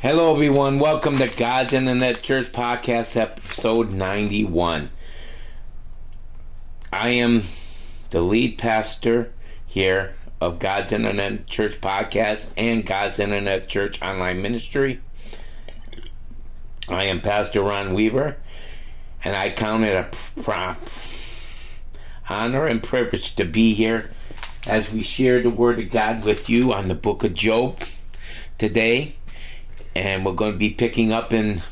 Hello, everyone. Welcome to God's Internet Church Podcast, episode 91. I am the lead pastor here of God's Internet Church Podcast and God's Internet Church Online Ministry. I am Pastor Ron Weaver, and I count it a prop, honor and privilege to be here as we share the Word of God with you on the book of Job today and we're going to be picking up in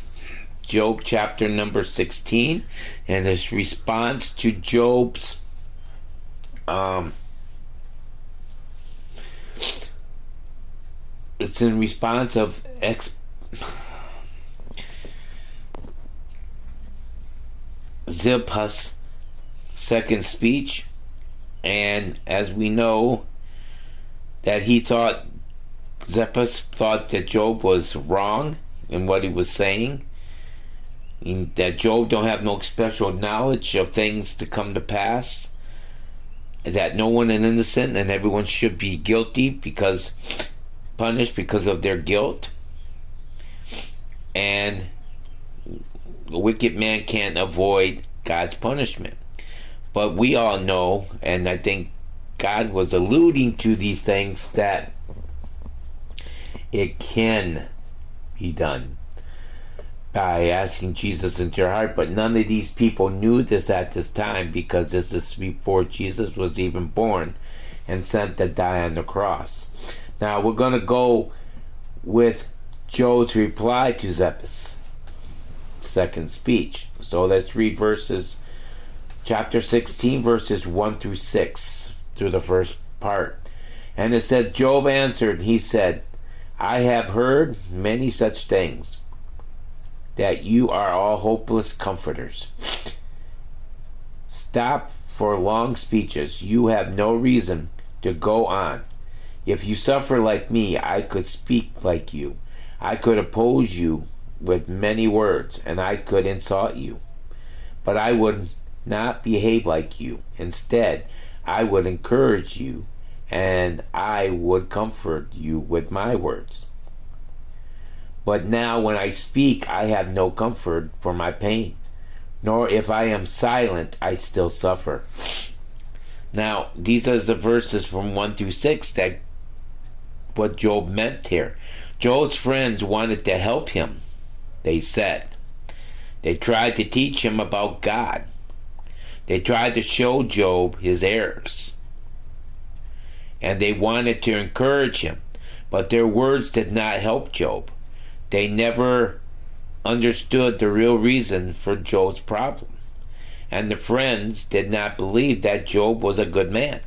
Job chapter number 16 and his response to Job's um, it's in response of ex Zilpah's second speech. And as we know that he thought Zephas thought that Job was wrong in what he was saying, that Job don't have no special knowledge of things to come to pass, that no one is innocent and everyone should be guilty because punished because of their guilt, and a wicked man can't avoid God's punishment. But we all know, and I think God was alluding to these things that it can be done by asking Jesus into your heart. But none of these people knew this at this time because this is before Jesus was even born and sent to die on the cross. Now we're going to go with Job's reply to Zephas' second speech. So let's read verses, chapter 16, verses 1 through 6, through the first part. And it said, Job answered, he said, I have heard many such things, that you are all hopeless comforters. Stop for long speeches. You have no reason to go on. If you suffer like me, I could speak like you. I could oppose you with many words, and I could insult you. But I would not behave like you. Instead, I would encourage you and I would comfort you with my words. But now when I speak, I have no comfort for my pain, nor if I am silent, I still suffer. Now, these are the verses from 1 through 6 that what Job meant here. Job's friends wanted to help him, they said. They tried to teach him about God. They tried to show Job his errors and they wanted to encourage him, but their words did not help Job. They never understood the real reason for Job's problem, and the friends did not believe that Job was a good man.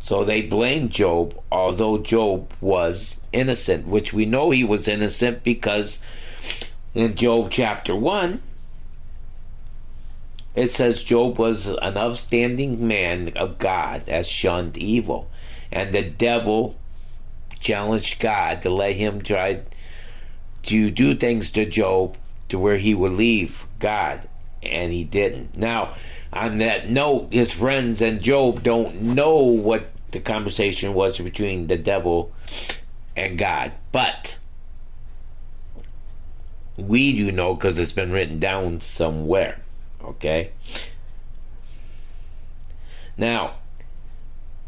So they blamed Job, although Job was innocent, which we know he was innocent because in Job chapter 1, it says Job was an upstanding man of God that shunned evil and the devil challenged God to let him try to do things to Job to where he would leave God, and he didn't. Now, on that note, his friends and Job don't know what the conversation was between the devil and God, but we do know because it's been written down somewhere. Okay? Now,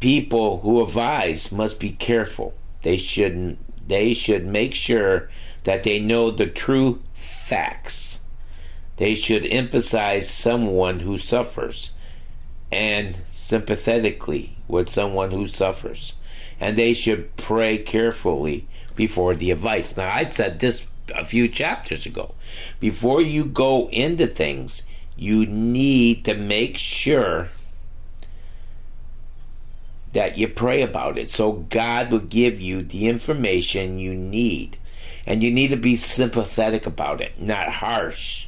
people who advise must be careful. They should they should make sure that they know the true facts. They should emphasize someone who suffers and sympathetically with someone who suffers. And they should pray carefully before the advice. Now, I said this a few chapters ago. Before you go into things, you need to make sure that you pray about it so God will give you the information you need. And you need to be sympathetic about it, not harsh,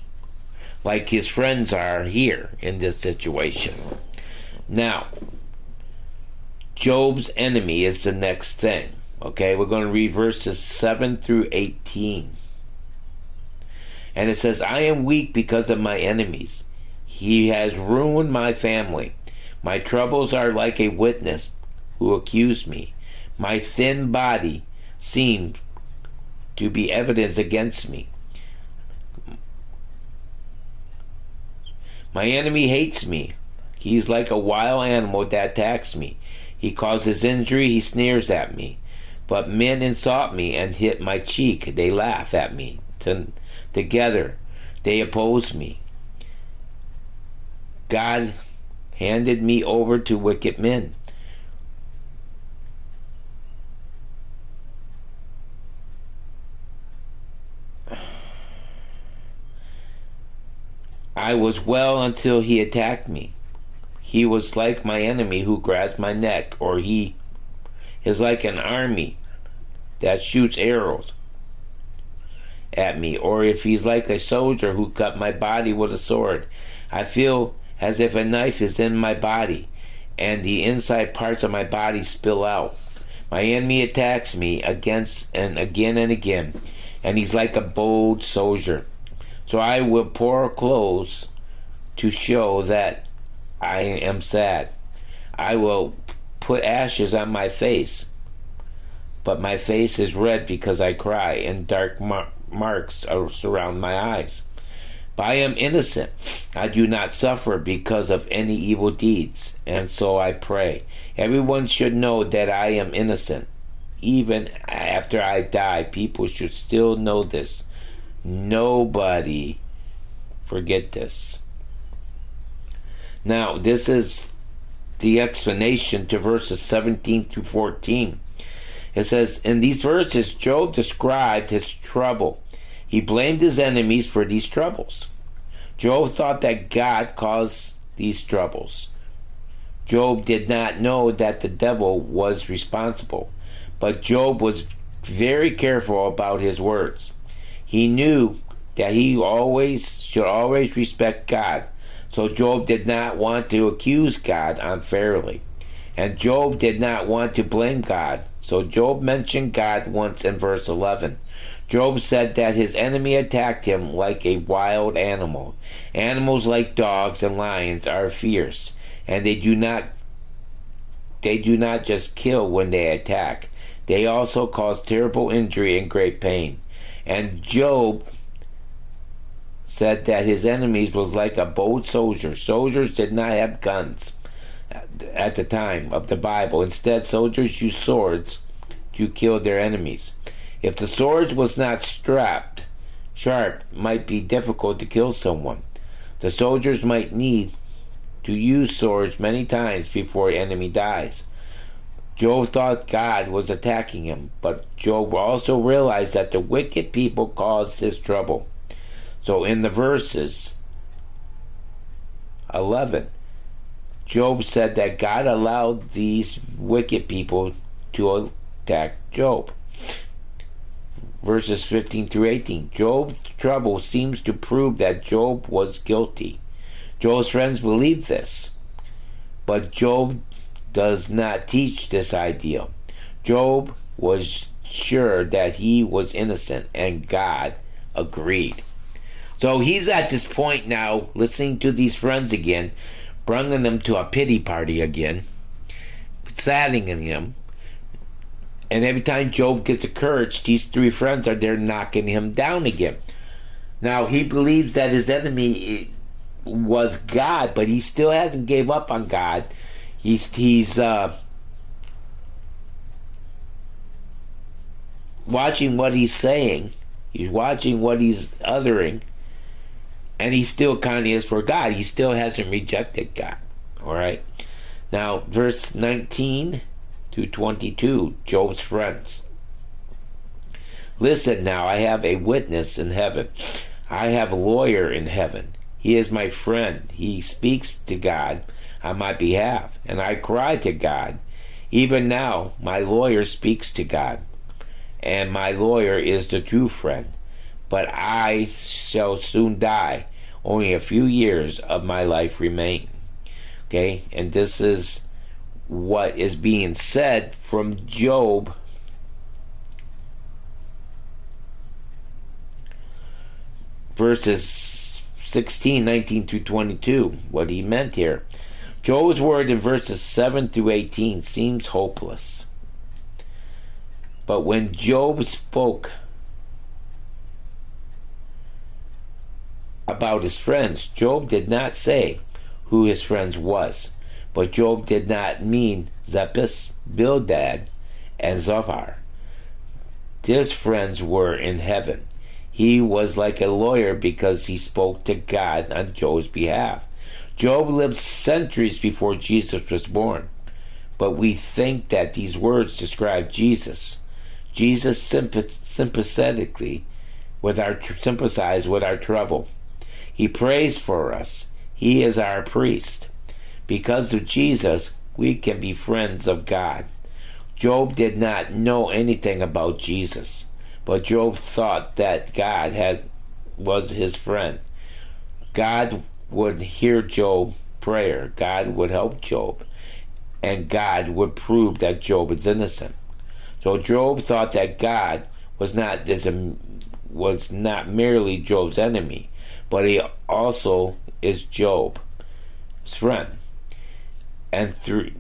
like his friends are here in this situation. Now, Job's enemy is the next thing. Okay, we're going to read verses 7 through 18. And it says, I am weak because of my enemies. He has ruined my family. My troubles are like a witness who accuse me. My thin body seemed to be evidence against me. My enemy hates me. He is like a wild animal that attacks me. He causes injury, he sneers at me. But men insult me and hit my cheek. They laugh at me. Together, they oppose me. God handed me over to wicked men. I was well until he attacked me. He was like my enemy who grabs my neck, or he is like an army that shoots arrows at me, or if he's like a soldier who cut my body with a sword. I feel as if a knife is in my body, and the inside parts of my body spill out. My enemy attacks me against and again and again, and he's like a bold soldier. So I will pour clothes to show that I am sad. I will put ashes on my face, but my face is red because I cry, and dark mar- marks surround my eyes. But I am innocent. I do not suffer because of any evil deeds, and so I pray. Everyone should know that I am innocent. Even after I die, people should still know this. Nobody forget this. Now, this is the explanation to verses 17 to 14. It says, In these verses, Job described his trouble. He blamed his enemies for these troubles. Job thought that God caused these troubles. Job did not know that the devil was responsible, but Job was very careful about his words. He knew that he always should always respect God. So Job did not want to accuse God unfairly. And Job did not want to blame God. So Job mentioned God once in verse 11. Job said that his enemy attacked him like a wild animal. Animals like dogs and lions are fierce, and they do not they do not just kill when they attack. They also cause terrible injury and great pain. And Job said that his enemies was like a bold soldier. Soldiers did not have guns at the time of the Bible. Instead, soldiers used swords to kill their enemies. If the sword was not strapped sharp, might be difficult to kill someone. The soldiers might need to use swords many times before enemy dies. Job thought God was attacking him, but Job also realized that the wicked people caused his trouble. So in the verses 11, Job said that God allowed these wicked people to attack Job. Verses 15 through 18. Job's trouble seems to prove that Job was guilty. Job's friends believe this, but Job does not teach this idea. Job was sure that he was innocent, and God agreed. So he's at this point now, listening to these friends again, bringing them to a pity party again, saddening him. And every time Job gets encouraged, these three friends are there knocking him down again. Now he believes that his enemy was God, but he still hasn't gave up on God. He's he's uh, watching what he's saying. He's watching what he's uttering, and he still kind of is for God. He still hasn't rejected God. All right. Now, verse 19 to 22, Job's friends. Listen now, I have a witness in heaven. I have a lawyer in heaven. He is my friend. He speaks to God on my behalf, and I cry to God. Even now, my lawyer speaks to God, and my lawyer is the true friend. But I shall soon die. Only a few years of my life remain. Okay, and this is what is being said from Job. Verses 16, 19 through 22, what he meant here. Job's word in verses 7 through 18 seems hopeless. But when Job spoke about his friends, Job did not say who his friends was but Job did not mean Zephus, Bildad, and Zophar. His friends were in heaven. He was like a lawyer because he spoke to God on Job's behalf. Job lived centuries before Jesus was born, but we think that these words describe Jesus. Jesus sympathetically with our sympathize with our trouble. He prays for us. He is our priest. Because of Jesus, we can be friends of God. Job did not know anything about Jesus, but Job thought that God had was his friend. God would hear Job's prayer. God would help Job, and God would prove that Job is innocent. So Job thought that God was not a, was not merely Job's enemy, but he also is Job's friend. And through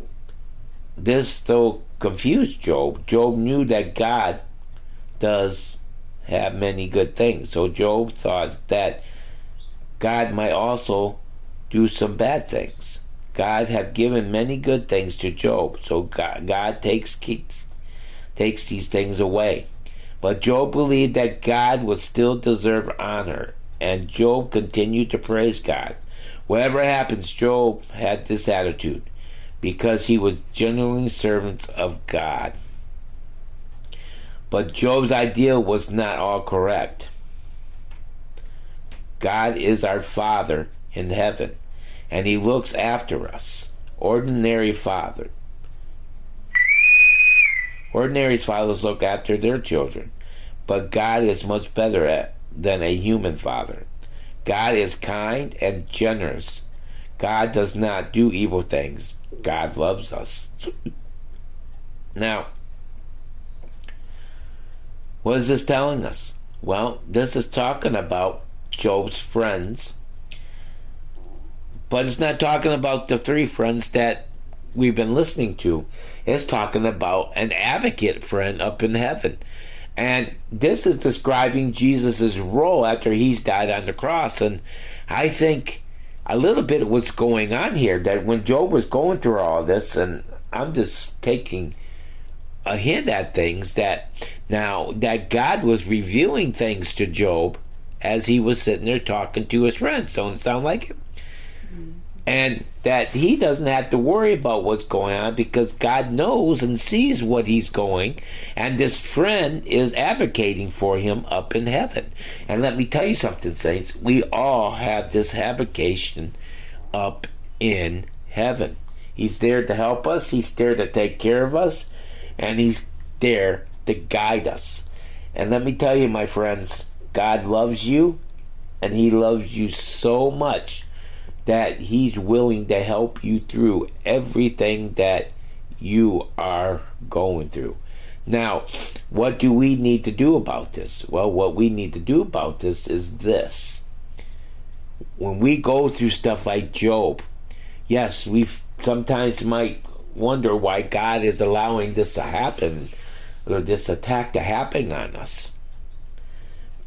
this, though confused Job, Job knew that God does have many good things. So Job thought that God might also do some bad things. God have given many good things to Job, so God, God takes takes these things away. But Job believed that God would still deserve honor, and Job continued to praise God. Whatever happens, Job had this attitude because he was genuinely servants of God. But Job's idea was not all correct. God is our Father in heaven, and He looks after us. Ordinary Father. Ordinary fathers look after their children, but God is much better at, than a human father. God is kind and generous. God does not do evil things. God loves us. now, what is this telling us? Well, this is talking about Job's friends, but it's not talking about the three friends that we've been listening to. It's talking about an advocate friend up in heaven. And this is describing Jesus' role after he's died on the cross. And I think a little bit of what's going on here that when Job was going through all this, and I'm just taking a hint at things that now that God was revealing things to Job as he was sitting there talking to his friends. Don't sound like it? Mm-hmm. And that he doesn't have to worry about what's going on because God knows and sees what he's going, and this friend is advocating for him up in heaven. And let me tell you something, saints. We all have this avocation up in heaven. He's there to help us, he's there to take care of us, and he's there to guide us. And let me tell you, my friends, God loves you, and He loves you so much that He's willing to help you through everything that you are going through. Now, what do we need to do about this? Well, what we need to do about this is this. When we go through stuff like Job, yes, we sometimes might wonder why God is allowing this to happen or this attack to happen on us.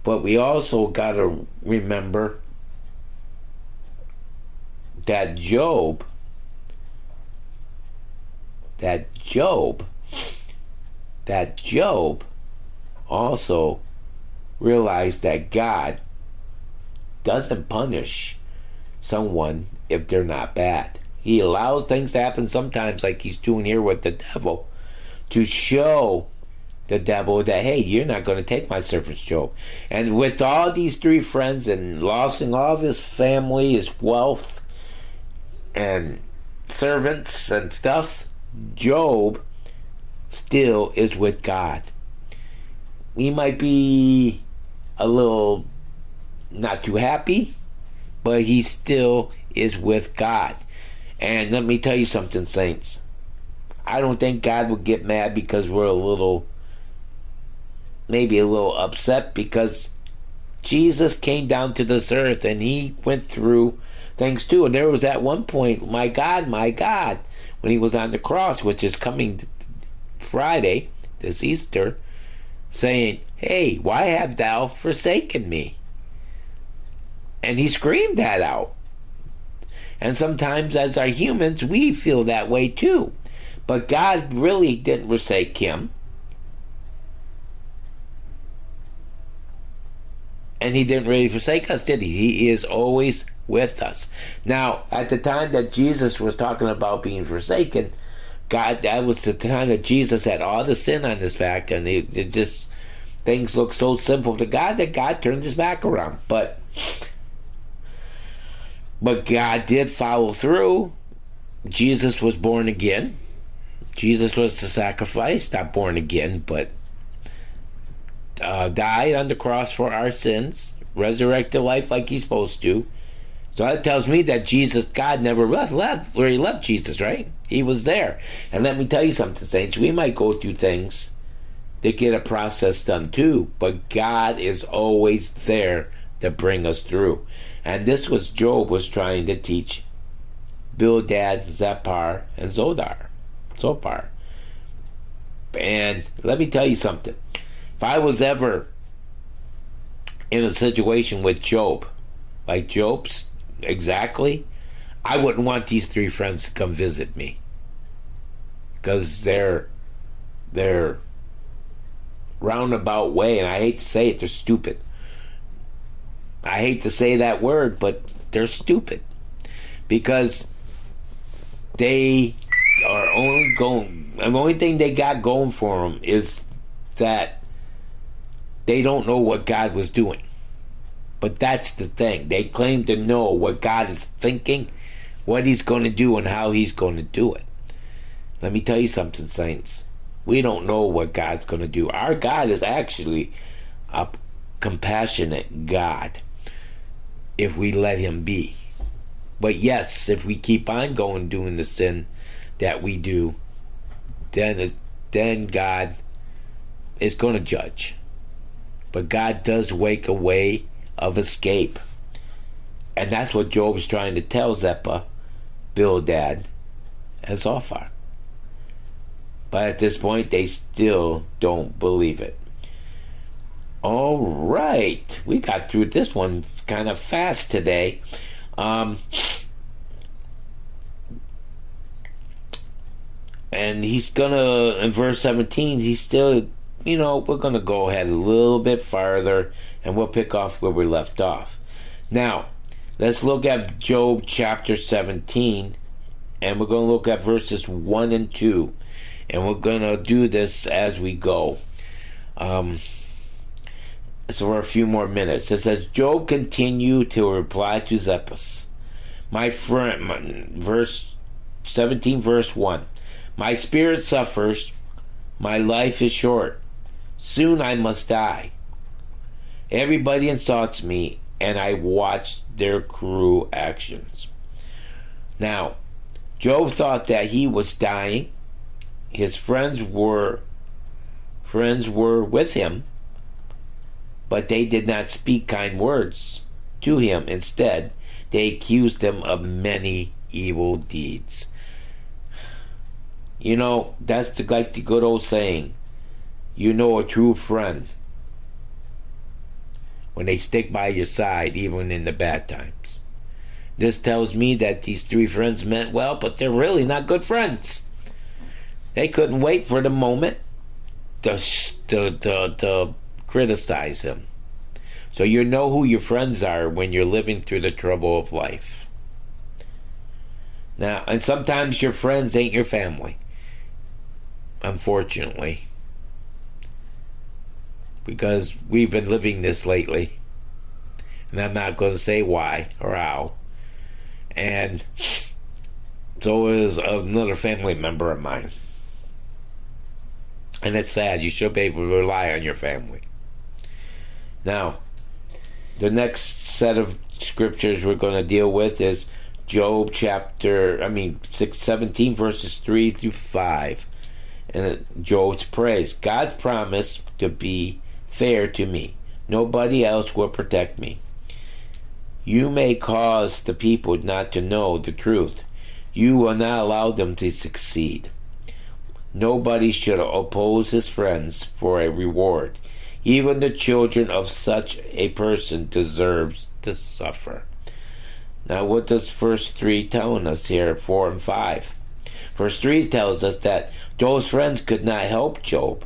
But we also got to remember that Job, that Job, that Job also realized that God doesn't punish someone if they're not bad. He allows things to happen sometimes, like he's doing here with the devil, to show the devil that hey you're not going to take my servant's job and with all these three friends and losing all of his family his wealth and servants and stuff job still is with god. He might be a little not too happy but he still is with god. And let me tell you something saints. I don't think god would get mad because we're a little maybe a little upset because Jesus came down to this earth and he went through things too. And there was at one point, my God, my God, when he was on the cross, which is coming Friday, this Easter, saying, Hey, why have thou forsaken me? And he screamed that out. And sometimes, as our humans, we feel that way too. But God really didn't forsake him. And he didn't really forsake us, did he? He is always with us. Now, at the time that Jesus was talking about being forsaken, God, that was the time that Jesus had all the sin on his back, and it, it just things looked so simple to God that God turned his back around. But but God did follow through. Jesus was born again. Jesus was the sacrifice, not born again, but uh, died on the cross for our sins, resurrected life like he's supposed to. So that tells me that Jesus, God never left, left where he left Jesus, right? He was there. And let me tell you something, saints. We might go through things to get a process done too, but God is always there to bring us through. And this was Job was trying to teach Bildad, Zappar, and Zodar. Zophar. And let me tell you something. If I was ever in a situation with Job, like Job's exactly, I wouldn't want these three friends to come visit me. Because they're they're roundabout way, and I hate to say it, they're stupid. I hate to say that word, but they're stupid. Because they are only going. The only thing they got going for them is that they don't know what God was doing. But that's the thing. They claim to know what God is thinking, what He's going to do, and how He's going to do it. Let me tell you something, saints. We don't know what God's going to do. Our God is actually a compassionate God if we let Him be. But yes, if we keep on going doing the sin that we do, then then God is going to judge. But God does wake away way of escape. And that's what Job is trying to tell Zeppa, Bildad, and Zophar. But at this point, they still don't believe it. All right, we got through this one kind of fast today. Um, and he's gonna in verse 17 he's still you know we're gonna go ahead a little bit farther and we'll pick off where we left off now let's look at job chapter 17 and we're gonna look at verses 1 and 2 and we're gonna do this as we go um, so for a few more minutes it says job continued to reply to zephus my friend verse 17 verse 1 my spirit suffers, my life is short. Soon I must die. Everybody insults me, and I watch their cruel actions. Now, Job thought that he was dying. His friends were friends were with him, but they did not speak kind words to him. Instead, they accused him of many evil deeds. You know, that's the, like the good old saying. You know a true friend when they stick by your side, even in the bad times. This tells me that these three friends meant well, but they're really not good friends. They couldn't wait for the moment to, to, to, to criticize him. So you know who your friends are when you're living through the trouble of life. Now, and sometimes your friends ain't your family unfortunately. Because we've been living this lately. And I'm not going to say why or how. And so is another family member of mine. And it's sad. You should be able to rely on your family. Now, the next set of scriptures we're going to deal with is Job chapter, I mean, 6, 17 verses 3 through 5 and Job's praise. God promised to be fair to me. Nobody else will protect me. You may cause the people not to know the truth. You will not allow them to succeed. Nobody should oppose his friends for a reward. Even the children of such a person deserves to suffer. Now, what does verse 3 telling us here, 4 and 5? Verse 3 tells us that Job's friends could not help Job.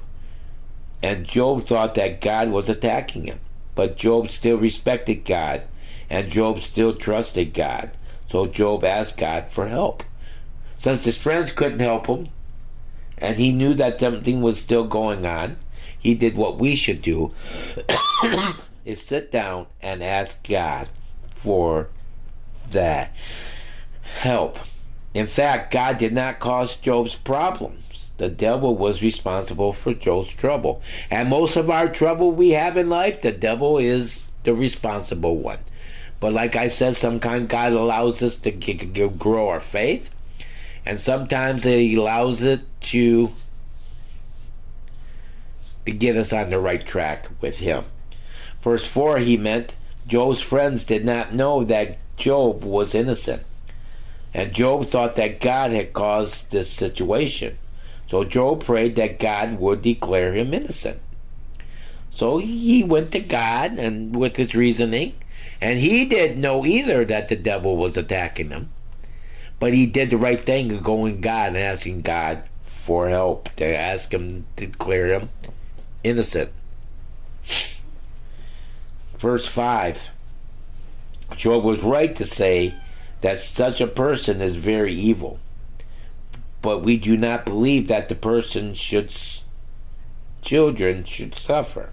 And Job thought that God was attacking him. But Job still respected God. And Job still trusted God. So Job asked God for help. Since his friends couldn't help him, and he knew that something was still going on, he did what we should do is sit down and ask God for that help. In fact, God did not cause Job's problems. The devil was responsible for Job's trouble. And most of our trouble we have in life, the devil is the responsible one. But like I said, sometimes God allows us to grow our faith, and sometimes He allows it to to get us on the right track with Him. Verse 4 He meant Job's friends did not know that Job was innocent. And Job thought that God had caused this situation. So Job prayed that God would declare him innocent. So he went to God and with his reasoning, and he didn't know either that the devil was attacking him. But he did the right thing of going to God and asking God for help to ask him to declare him innocent. Verse 5 Job was right to say that such a person is very evil. But we do not believe that the person should children should suffer.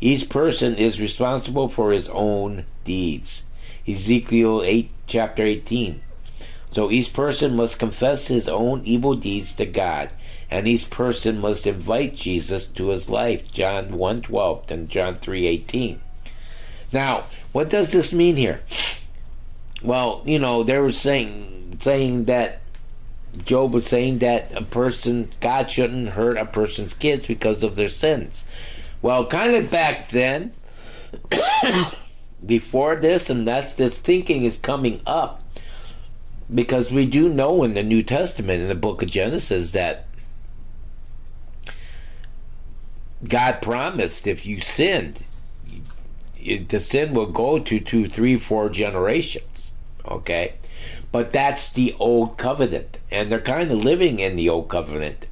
Each person is responsible for his own deeds. Ezekiel 8 chapter 18. So each person must confess his own evil deeds to God, and each person must invite Jesus to his life. John 1:12 and John 3:18. Now, what does this mean here? Well, you know, they were saying saying that Job was saying that a person God shouldn't hurt a person's kids because of their sins. Well, kind of back then, before this, and that's this thinking is coming up because we do know in the New Testament, in the book of Genesis, that God promised if you sinned, the sin will go to two, three, four generations. Okay? But that's the old covenant. And they're kind of living in the old covenant.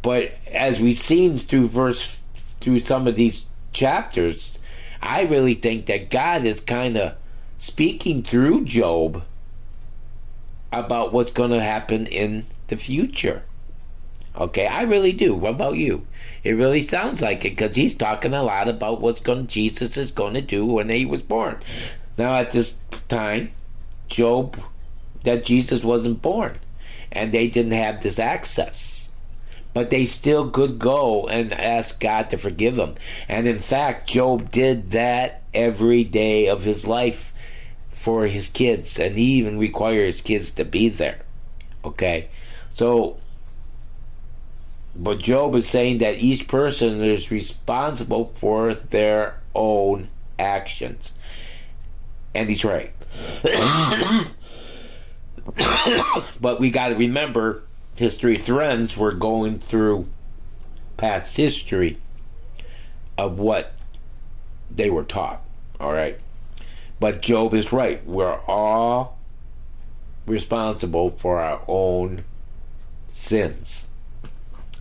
But as we've seen through verse through some of these chapters, I really think that God is kind of speaking through Job about what's going to happen in the future. Okay, I really do. What about you? It really sounds like it because he's talking a lot about what's going Jesus is going to do when he was born. Now, at this time, Job, that Jesus wasn't born, and they didn't have this access. But they still could go and ask God to forgive them. And in fact, Job did that every day of his life for his kids, and he even required his kids to be there. Okay? So, but Job is saying that each person is responsible for their own actions. And he's right. but we got to remember his three friends were going through past history of what they were taught. All right. But Job is right. We're all responsible for our own sins.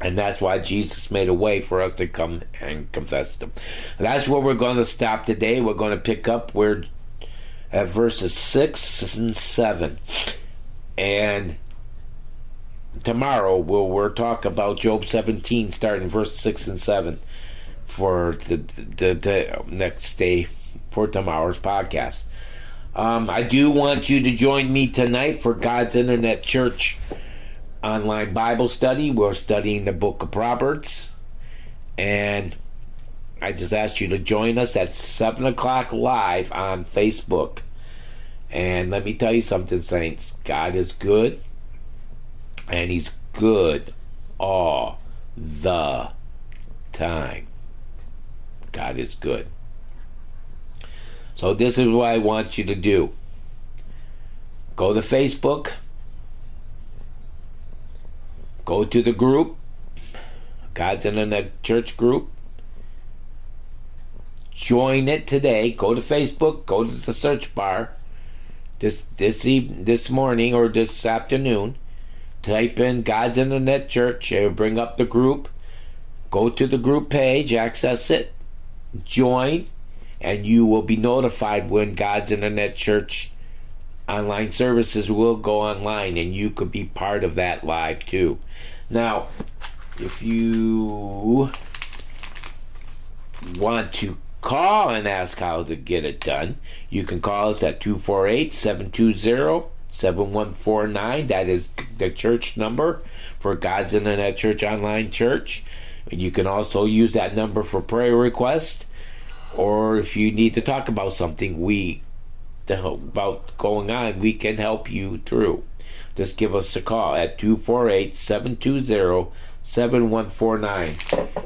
And that's why Jesus made a way for us to come and confess them. And that's where we're going to stop today. We're going to pick up where at verses 6 and 7. And tomorrow we'll, we'll talk about Job 17, starting verse 6 and 7 for the, the, the next day for tomorrow's podcast. Um, I do want you to join me tonight for God's Internet Church online Bible study. We're studying the book of Proverbs. And I just ask you to join us at 7 o'clock live on Facebook. And let me tell you something, Saints. God is good. And He's good all the time. God is good. So, this is what I want you to do go to Facebook, go to the group, God's Internet Church group, join it today. Go to Facebook, go to the search bar this this eve- this morning or this afternoon. Type in God's Internet Church. It'll bring up the group. Go to the group page, access it, join, and you will be notified when God's Internet Church online services will go online, and you could be part of that live too. Now, if you want to call and ask how to get it done, you can call us at 248 720 7149. That is the church number for God's Internet Church Online Church. And you can also use that number for prayer requests or if you need to talk about something we about going on, we can help you through. Just give us a call at 248 720 7149.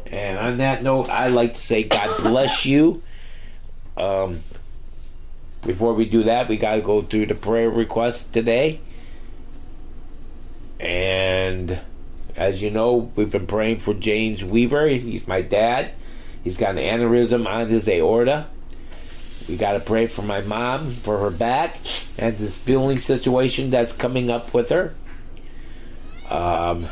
And on that note, I'd like to say God bless you. Um, before we do that, we got to go through the prayer request today. And as you know, we've been praying for James Weaver. He's my dad. He's got an aneurysm on his aorta. We got to pray for my mom for her back and this billing situation that's coming up with her. Um,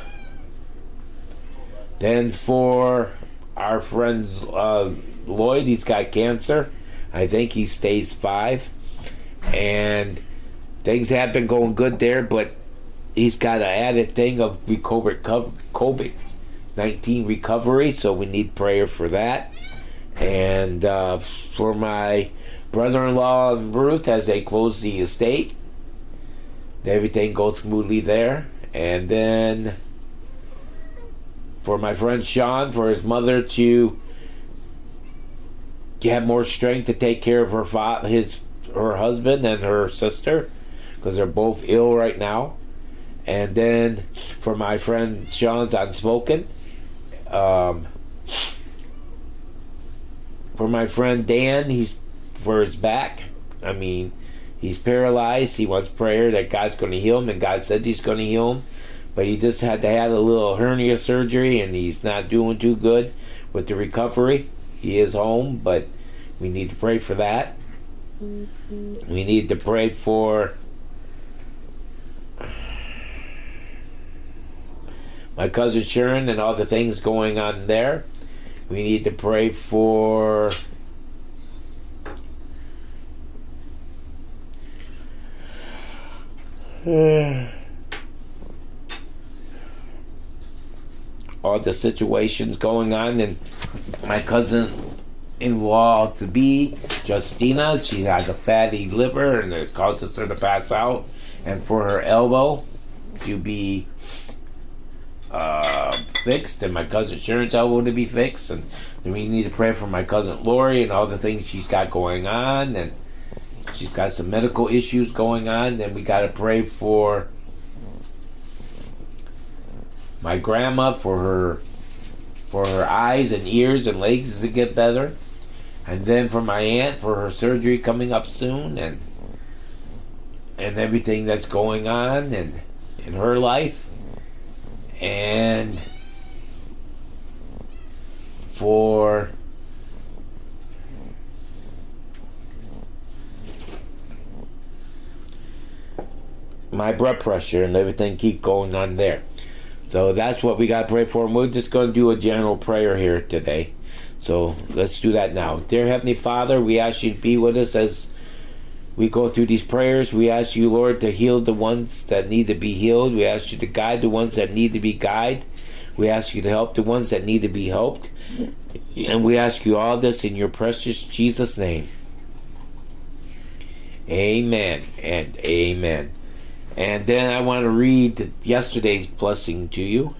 then for our friend uh, Lloyd, he's got cancer. I think he's stage five, and things have been going good there, but he's got an added thing of COVID nineteen recovery, so we need prayer for that. And uh, for my brother-in-law Ruth, as they close the estate, everything goes smoothly there, and then for my friend Sean, for his mother to have more strength to take care of her his her husband and her sister, because they're both ill right now. And then for my friend Sean's unspoken, um, for my friend Dan, he's for his back. I mean, he's paralyzed. He wants prayer that God's going to heal him, and God said He's going to heal him but he just had to have a little hernia surgery and he's not doing too good with the recovery. He is home, but we need to pray for that. Mm-hmm. We need to pray for my cousin Sharon and all the things going on there. We need to pray for all the situations going on and my cousin in law to be Justina, she has a fatty liver and it causes her to pass out and for her elbow to be uh, fixed and my cousin Sharon's elbow to be fixed and we need to pray for my cousin Lori and all the things she's got going on and she's got some medical issues going on then we got to pray for my grandma for her for her eyes and ears and legs to get better, and then for my aunt for her surgery coming up soon, and and everything that's going on and in her life, and for my blood pressure and everything keep going on there. So that's what we got to pray for. And we're just going to do a general prayer here today. So let's do that now. Dear Heavenly Father, we ask you to be with us as we go through these prayers. We ask you, Lord, to heal the ones that need to be healed. We ask you to guide the ones that need to be guided. We ask you to help the ones that need to be helped. And we ask you all this in your precious Jesus' name. Amen and amen. And then I want to read yesterday's blessing to you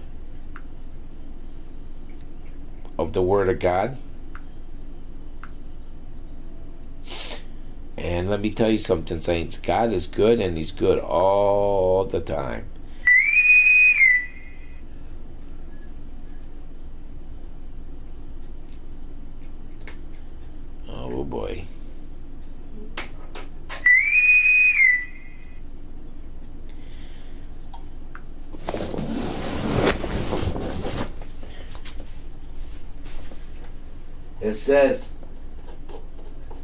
of the Word of God. And let me tell you something, saints. God is good and He's good all the time. It says,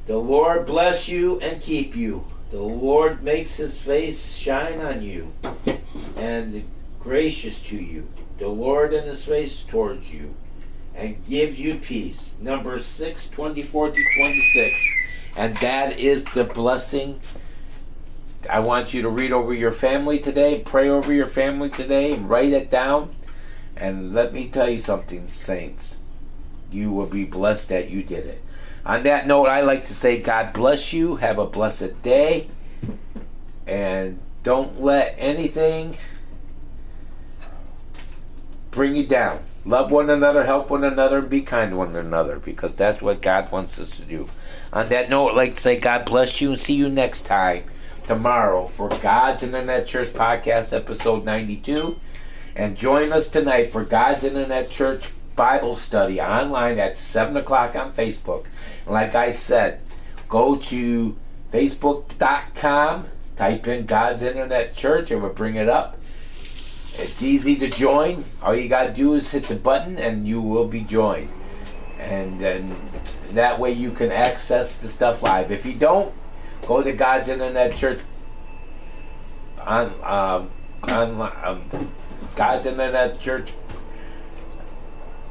The Lord bless you and keep you. The Lord makes his face shine on you and gracious to you. The Lord in his face towards you and gives you peace. Number 6, 24 to 26. And that is the blessing. I want you to read over your family today, pray over your family today, write it down. And let me tell you something, saints. You will be blessed that you did it. On that note, I like to say, God bless you. Have a blessed day. And don't let anything bring you down. Love one another, help one another, and be kind to one another, because that's what God wants us to do. On that note, I'd like to say God bless you and see you next time, tomorrow, for God's Internet Church Podcast, episode 92. And join us tonight for God's Internet Church Bible study online at 7 o'clock on Facebook. And like I said, go to facebook.com, type in God's Internet Church, and we'll bring it up. It's easy to join. All you got to do is hit the button and you will be joined. And then that way you can access the stuff live. If you don't, go to God's Internet Church on, um, on um, God's Internet Church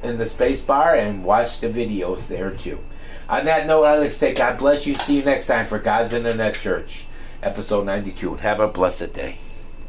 in the space bar and watch the videos there too. On that note, I'd like to say God bless you. See you next time for God's Internet Church, episode 92. Have a blessed day.